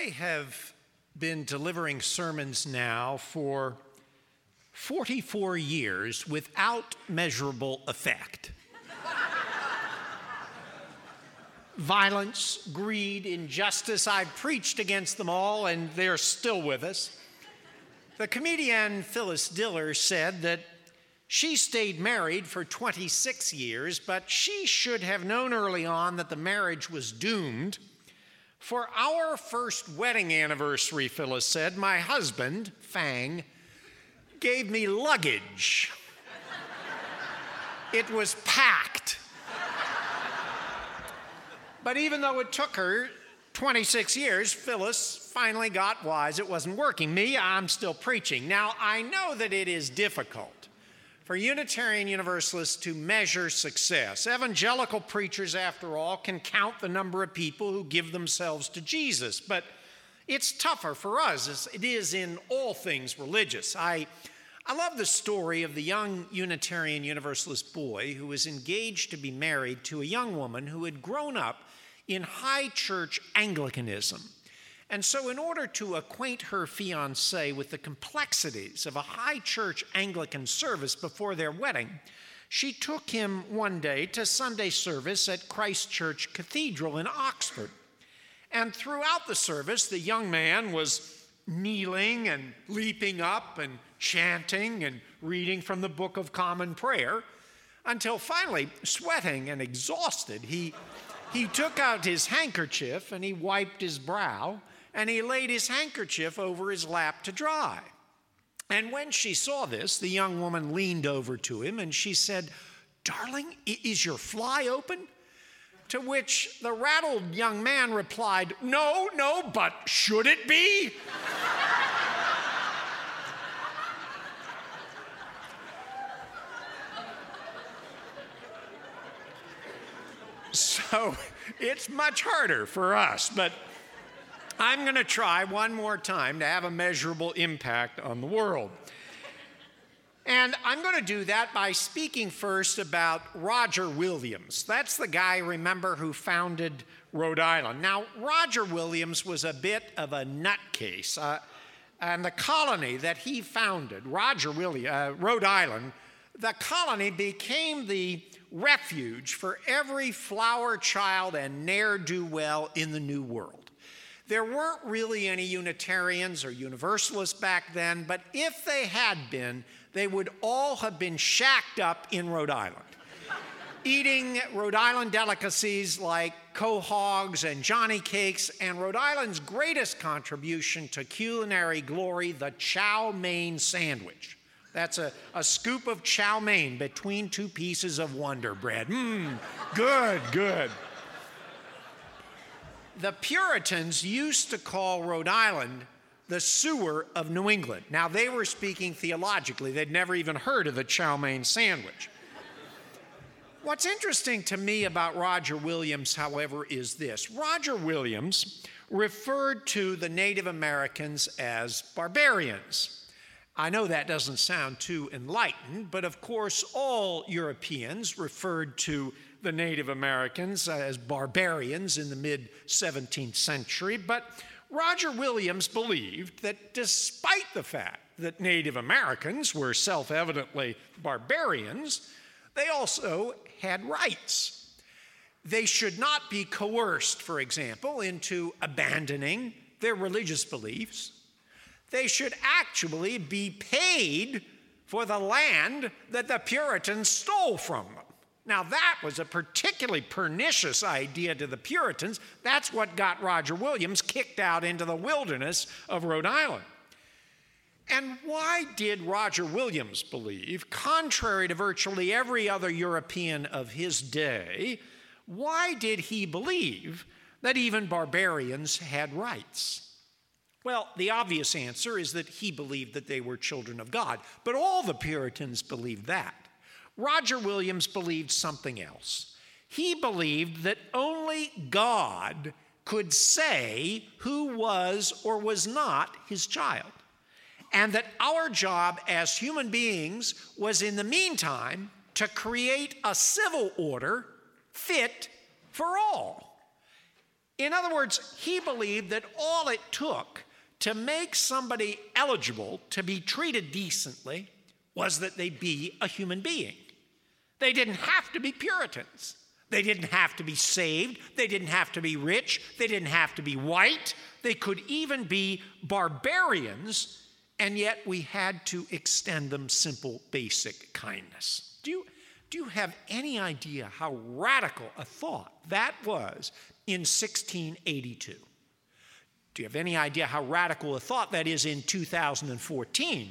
I have been delivering sermons now for 44 years without measurable effect. Violence, greed, injustice, I've preached against them all, and they're still with us. The comedian Phyllis Diller said that she stayed married for 26 years, but she should have known early on that the marriage was doomed for our first wedding anniversary, Phyllis said, my husband, Fang, gave me luggage. it was packed. but even though it took her 26 years, Phyllis finally got wise it wasn't working. Me, I'm still preaching. Now, I know that it is difficult for Unitarian Universalists to measure success. Evangelical preachers, after all, can count the number of people who give themselves to Jesus, but it's tougher for us as it is in all things religious. I, I love the story of the young Unitarian Universalist boy who was engaged to be married to a young woman who had grown up in high church Anglicanism. And so, in order to acquaint her fiance with the complexities of a high church Anglican service before their wedding, she took him one day to Sunday service at Christ Church Cathedral in Oxford. And throughout the service, the young man was kneeling and leaping up and chanting and reading from the Book of Common Prayer until finally, sweating and exhausted, he, he took out his handkerchief and he wiped his brow and he laid his handkerchief over his lap to dry. And when she saw this, the young woman leaned over to him and she said, Darling, is your fly open? To which the rattled young man replied, No, no, but should it be? so it's much harder for us, but I'm going to try one more time to have a measurable impact on the world. And I'm going to do that by speaking first about Roger Williams. That's the guy, remember, who founded Rhode Island. Now, Roger Williams was a bit of a nutcase. Uh, and the colony that he founded, Roger Williams, uh, Rhode Island, the colony became the refuge for every flower child and ne'er do well in the New World. There weren't really any Unitarians or Universalists back then, but if they had been, they would all have been shacked up in Rhode Island, eating Rhode Island delicacies like quahogs and Johnny cakes, and Rhode Island's greatest contribution to culinary glory, the chow mein sandwich. That's a, a scoop of chow mein between two pieces of Wonder Bread. Mmm, good, good the Puritans used to call Rhode Island the sewer of New England. Now, they were speaking theologically, they'd never even heard of the chow mein sandwich. What's interesting to me about Roger Williams, however, is this Roger Williams referred to the Native Americans as barbarians. I know that doesn't sound too enlightened, but of course, all Europeans referred to the Native Americans as barbarians in the mid 17th century, but Roger Williams believed that despite the fact that Native Americans were self evidently barbarians, they also had rights. They should not be coerced, for example, into abandoning their religious beliefs. They should actually be paid for the land that the Puritans stole from them. Now, that was a particularly pernicious idea to the Puritans. That's what got Roger Williams kicked out into the wilderness of Rhode Island. And why did Roger Williams believe, contrary to virtually every other European of his day, why did he believe that even barbarians had rights? Well, the obvious answer is that he believed that they were children of God, but all the Puritans believed that. Roger Williams believed something else. He believed that only God could say who was or was not his child, and that our job as human beings was, in the meantime, to create a civil order fit for all. In other words, he believed that all it took to make somebody eligible to be treated decently was that they be a human being. They didn't have to be Puritans. They didn't have to be saved. They didn't have to be rich. They didn't have to be white. They could even be barbarians, and yet we had to extend them simple, basic kindness. Do you, do you have any idea how radical a thought that was in 1682? Do you have any idea how radical a thought that is in 2014?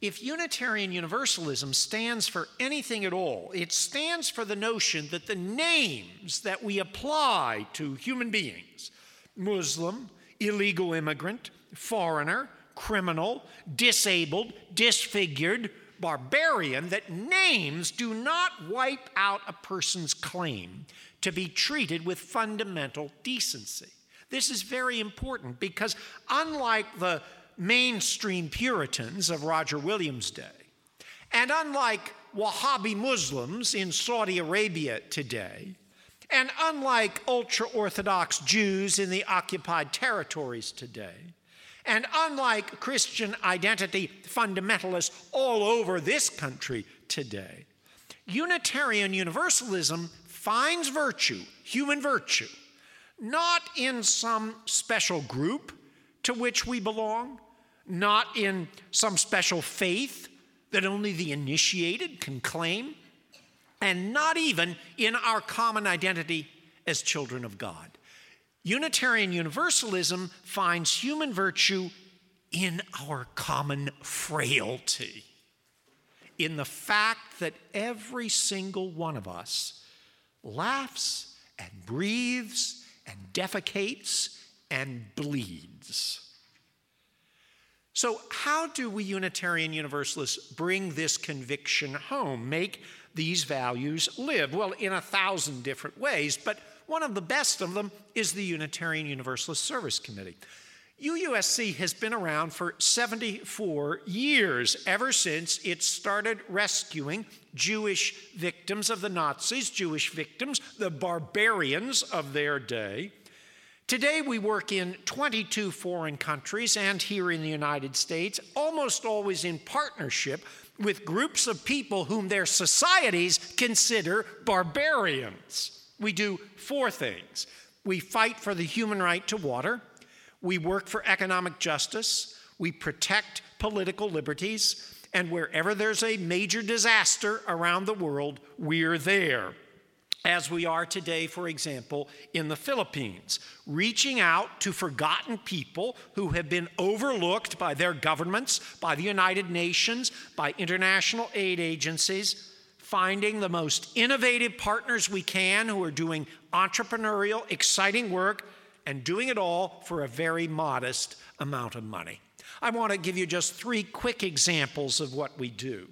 If Unitarian Universalism stands for anything at all, it stands for the notion that the names that we apply to human beings Muslim, illegal immigrant, foreigner, criminal, disabled, disfigured, barbarian that names do not wipe out a person's claim to be treated with fundamental decency. This is very important because, unlike the mainstream Puritans of Roger Williams' day, and unlike Wahhabi Muslims in Saudi Arabia today, and unlike ultra Orthodox Jews in the occupied territories today, and unlike Christian identity fundamentalists all over this country today, Unitarian Universalism finds virtue, human virtue, not in some special group to which we belong, not in some special faith that only the initiated can claim, and not even in our common identity as children of God. Unitarian Universalism finds human virtue in our common frailty, in the fact that every single one of us laughs and breathes and defecates and bleeds. So, how do we Unitarian Universalists bring this conviction home, make these values live? Well, in a thousand different ways, but one of the best of them is the Unitarian Universalist Service Committee. UUSC has been around for 74 years, ever since it started rescuing Jewish victims of the Nazis, Jewish victims, the barbarians of their day. Today, we work in 22 foreign countries and here in the United States, almost always in partnership with groups of people whom their societies consider barbarians. We do four things. We fight for the human right to water, we work for economic justice, we protect political liberties, and wherever there's a major disaster around the world, we're there. As we are today, for example, in the Philippines, reaching out to forgotten people who have been overlooked by their governments, by the United Nations, by international aid agencies finding the most innovative partners we can who are doing entrepreneurial, exciting work, and doing it all for a very modest amount of money. I want to give you just three quick examples of what we do.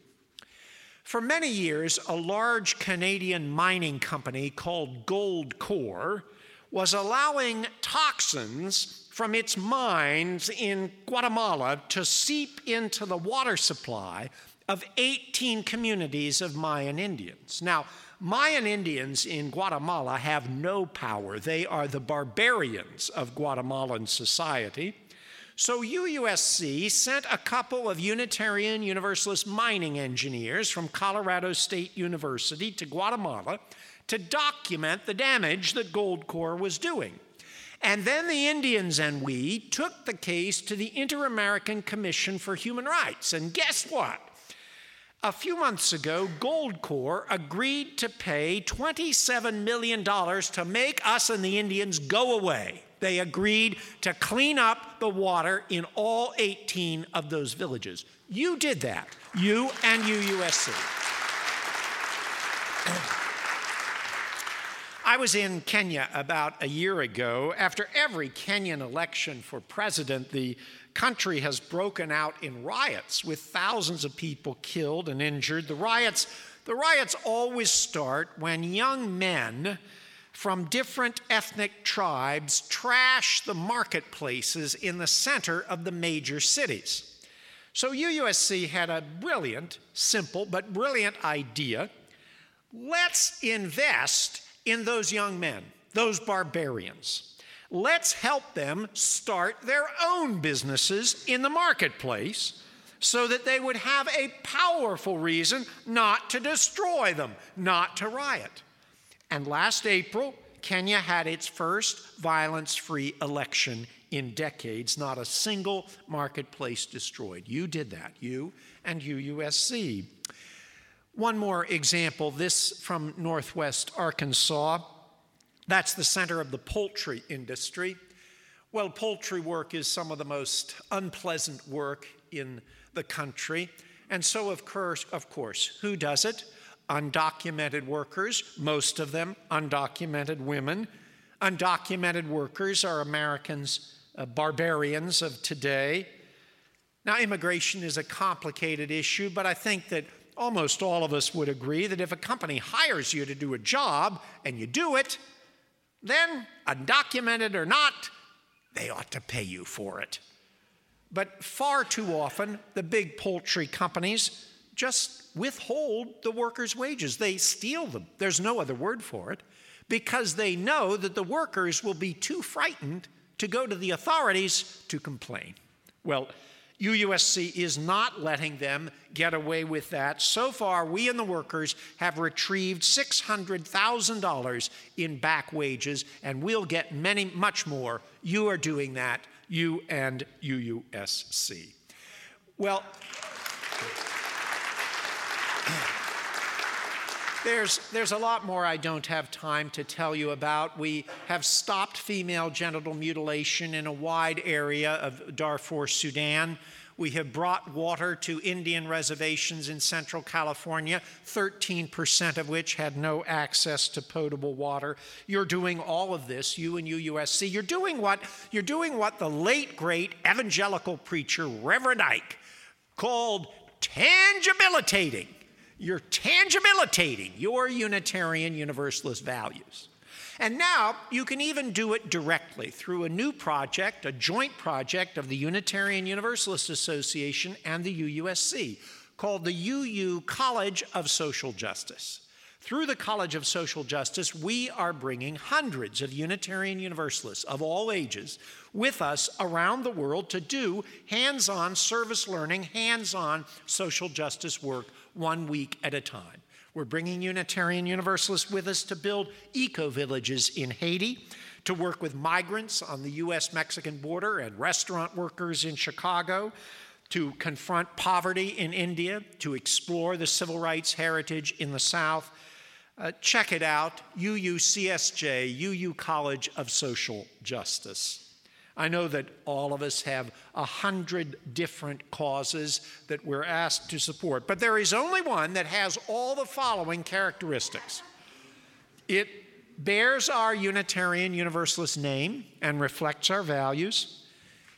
For many years, a large Canadian mining company called Goldcorp was allowing toxins from its mines in Guatemala to seep into the water supply of 18 communities of Mayan Indians. Now, Mayan Indians in Guatemala have no power. They are the barbarians of Guatemalan society. So UUSC sent a couple of Unitarian Universalist mining engineers from Colorado State University to Guatemala to document the damage that Goldcorp was doing. And then the Indians and we took the case to the Inter American Commission for Human Rights. And guess what? A few months ago, Goldcorp agreed to pay $27 million to make us and the Indians go away. They agreed to clean up the water in all 18 of those villages. You did that, you and UUSC. I was in Kenya about a year ago. After every Kenyan election for president, the country has broken out in riots with thousands of people killed and injured. The riots, the riots always start when young men from different ethnic tribes trash the marketplaces in the center of the major cities. So UUSC had a brilliant, simple, but brilliant idea. Let's invest in those young men those barbarians. Let's help them start their own businesses in the marketplace so that they would have a powerful reason not to destroy them, not to riot. And last April, Kenya had its first violence free election in decades, not a single marketplace destroyed. You did that, you and UUSC. One more example this from Northwest Arkansas. That's the center of the poultry industry. Well, poultry work is some of the most unpleasant work in the country. And so, of course, of course, who does it? Undocumented workers, most of them undocumented women. Undocumented workers are Americans, uh, barbarians of today. Now, immigration is a complicated issue, but I think that almost all of us would agree that if a company hires you to do a job and you do it, then, undocumented or not, they ought to pay you for it. But far too often, the big poultry companies just withhold the workers' wages. They steal them. There's no other word for it because they know that the workers will be too frightened to go to the authorities to complain. Well, UUSC is not letting them get away with that. So far, we and the workers have retrieved $600,000 in back wages, and we'll get many, much more. You are doing that, you and UUSC. Well, There's, there's a lot more I don't have time to tell you about. We have stopped female genital mutilation in a wide area of Darfur, Sudan. We have brought water to Indian reservations in central California, 13% of which had no access to potable water. You're doing all of this, you and UUSC. You're doing what, you're doing what the late great evangelical preacher, Reverend Ike, called tangibilitating you're tangibilitating your Unitarian Universalist values. And now you can even do it directly through a new project, a joint project of the Unitarian Universalist Association and the UUSC called the UU College of Social Justice. Through the College of Social Justice, we are bringing hundreds of Unitarian Universalists of all ages with us around the world to do hands on service learning, hands on social justice work one week at a time. We're bringing Unitarian Universalists with us to build eco villages in Haiti, to work with migrants on the US Mexican border and restaurant workers in Chicago, to confront poverty in India, to explore the civil rights heritage in the South. Uh, check it out UUCSJ, UU College of Social Justice. I know that all of us have a hundred different causes that we're asked to support, but there is only one that has all the following characteristics it bears our Unitarian Universalist name and reflects our values.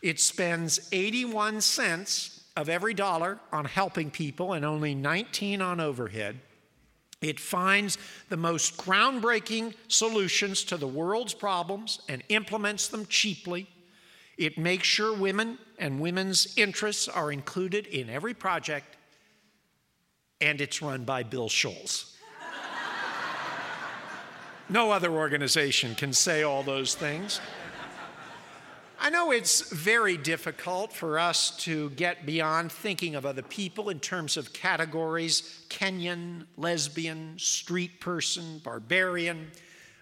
It spends 81 cents of every dollar on helping people and only 19 on overhead. It finds the most groundbreaking solutions to the world's problems and implements them cheaply. It makes sure women and women's interests are included in every project, and it's run by Bill Schulz. no other organization can say all those things. I know it's very difficult for us to get beyond thinking of other people in terms of categories Kenyan, lesbian, street person, barbarian.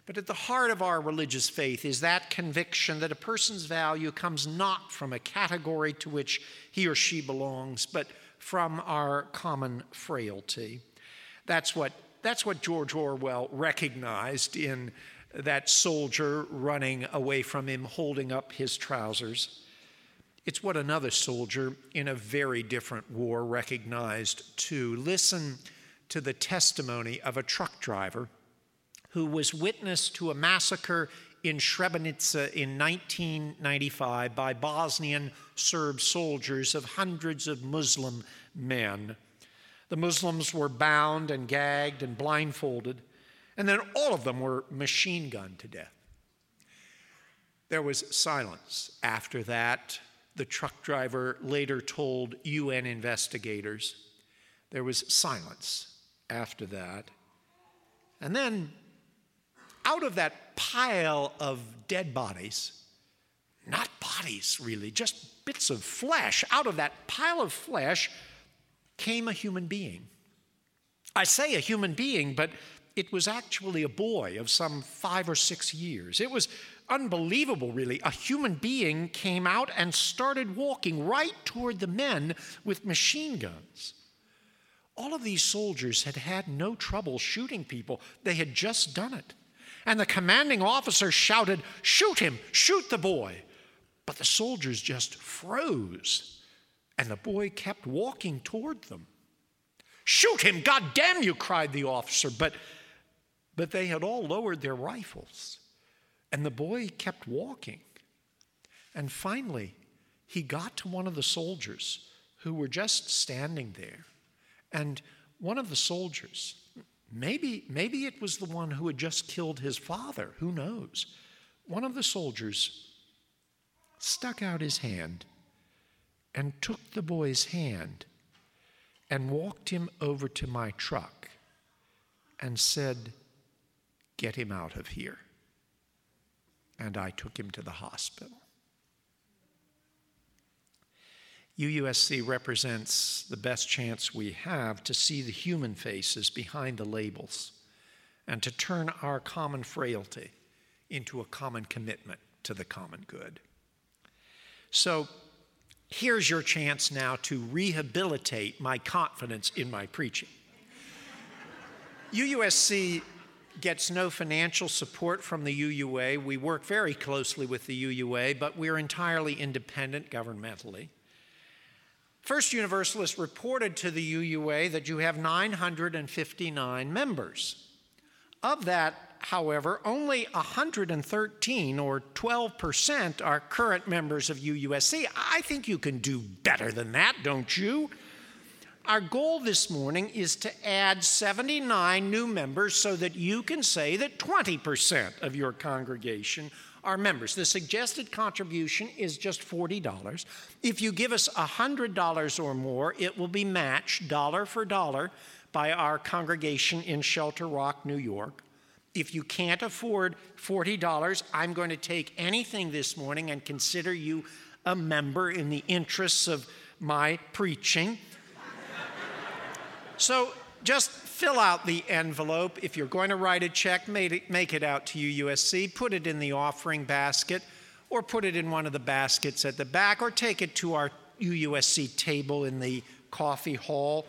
But at the heart of our religious faith is that conviction that a person's value comes not from a category to which he or she belongs, but from our common frailty. That's what, that's what George Orwell recognized in that soldier running away from him, holding up his trousers. It's what another soldier in a very different war recognized too. Listen to the testimony of a truck driver who was witness to a massacre in Srebrenica in 1995 by Bosnian Serb soldiers of hundreds of Muslim men. The Muslims were bound and gagged and blindfolded, and then all of them were machine gunned to death. There was silence after that. The truck driver later told UN investigators there was silence after that. And then out of that pile of dead bodies, not bodies really, just bits of flesh, out of that pile of flesh came a human being. I say a human being, but it was actually a boy of some five or six years. It was unbelievable, really. A human being came out and started walking right toward the men with machine guns. All of these soldiers had had no trouble shooting people, they had just done it. And the commanding officer shouted, Shoot him, shoot the boy. But the soldiers just froze, and the boy kept walking toward them. Shoot him, God damn you, cried the officer. But, but they had all lowered their rifles. And the boy kept walking. And finally, he got to one of the soldiers who were just standing there. And one of the soldiers, maybe, maybe it was the one who had just killed his father, who knows? One of the soldiers stuck out his hand and took the boy's hand and walked him over to my truck and said, Get him out of here and I took him to the hospital. UUSC represents the best chance we have to see the human faces behind the labels and to turn our common frailty into a common commitment to the common good. So, here's your chance now to rehabilitate my confidence in my preaching. UUSC gets no financial support from the UUA. We work very closely with the UUA, but we're entirely independent governmentally. First Universalist reported to the UUA that you have 959 members. Of that, however, only 113 or 12% are current members of UUSC. I think you can do better than that, don't you? Our goal this morning is to add 79 new members so that you can say that 20% of your congregation are members. The suggested contribution is just $40. If you give us $100 or more, it will be matched dollar for dollar by our congregation in Shelter Rock, New York. If you can't afford $40, I'm going to take anything this morning and consider you a member in the interests of my preaching. So just fill out the envelope. If you're going to write a check, make it, make it out to UUSC, put it in the offering basket, or put it in one of the baskets at the back, or take it to our UUSC table in the coffee hall.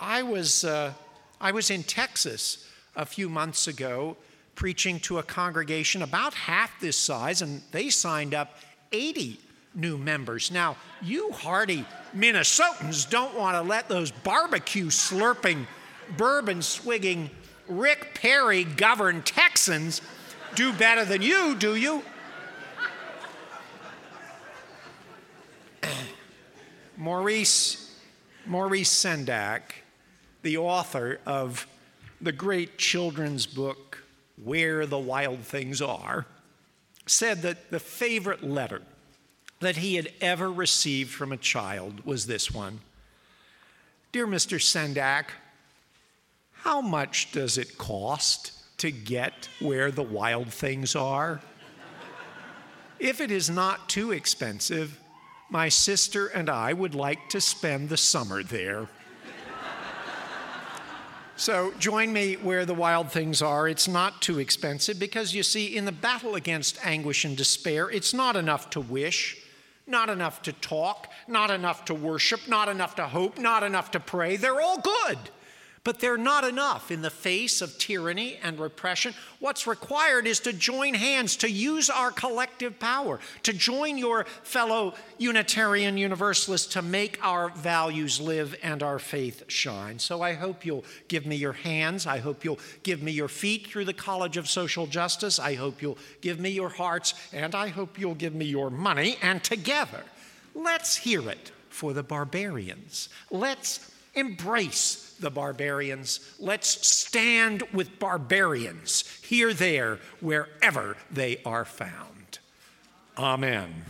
I was, uh, I was in Texas a few months ago preaching to a congregation about half this size, and they signed up 80 new members. Now, you hardy Minnesotans don't want to let those barbecue slurping, bourbon swigging, Rick Perry governed Texans do better than you, do you? Maurice, Maurice Sendak, the author of the great children's book, Where the Wild Things Are, said that the favorite letter that he had ever received from a child was this one Dear Mr. Sendak, how much does it cost to get where the wild things are? if it is not too expensive, my sister and I would like to spend the summer there. So join me where the wild things are. It's not too expensive because you see, in the battle against anguish and despair, it's not enough to wish. Not enough to talk, not enough to worship, not enough to hope, not enough to pray. They're all good. But they're not enough in the face of tyranny and repression. What's required is to join hands, to use our collective power, to join your fellow Unitarian Universalists to make our values live and our faith shine. So I hope you'll give me your hands. I hope you'll give me your feet through the College of Social Justice. I hope you'll give me your hearts. And I hope you'll give me your money. And together, let's hear it for the barbarians. Let's embrace the barbarians. Let's stand with barbarians here, there, wherever they are found. Amen.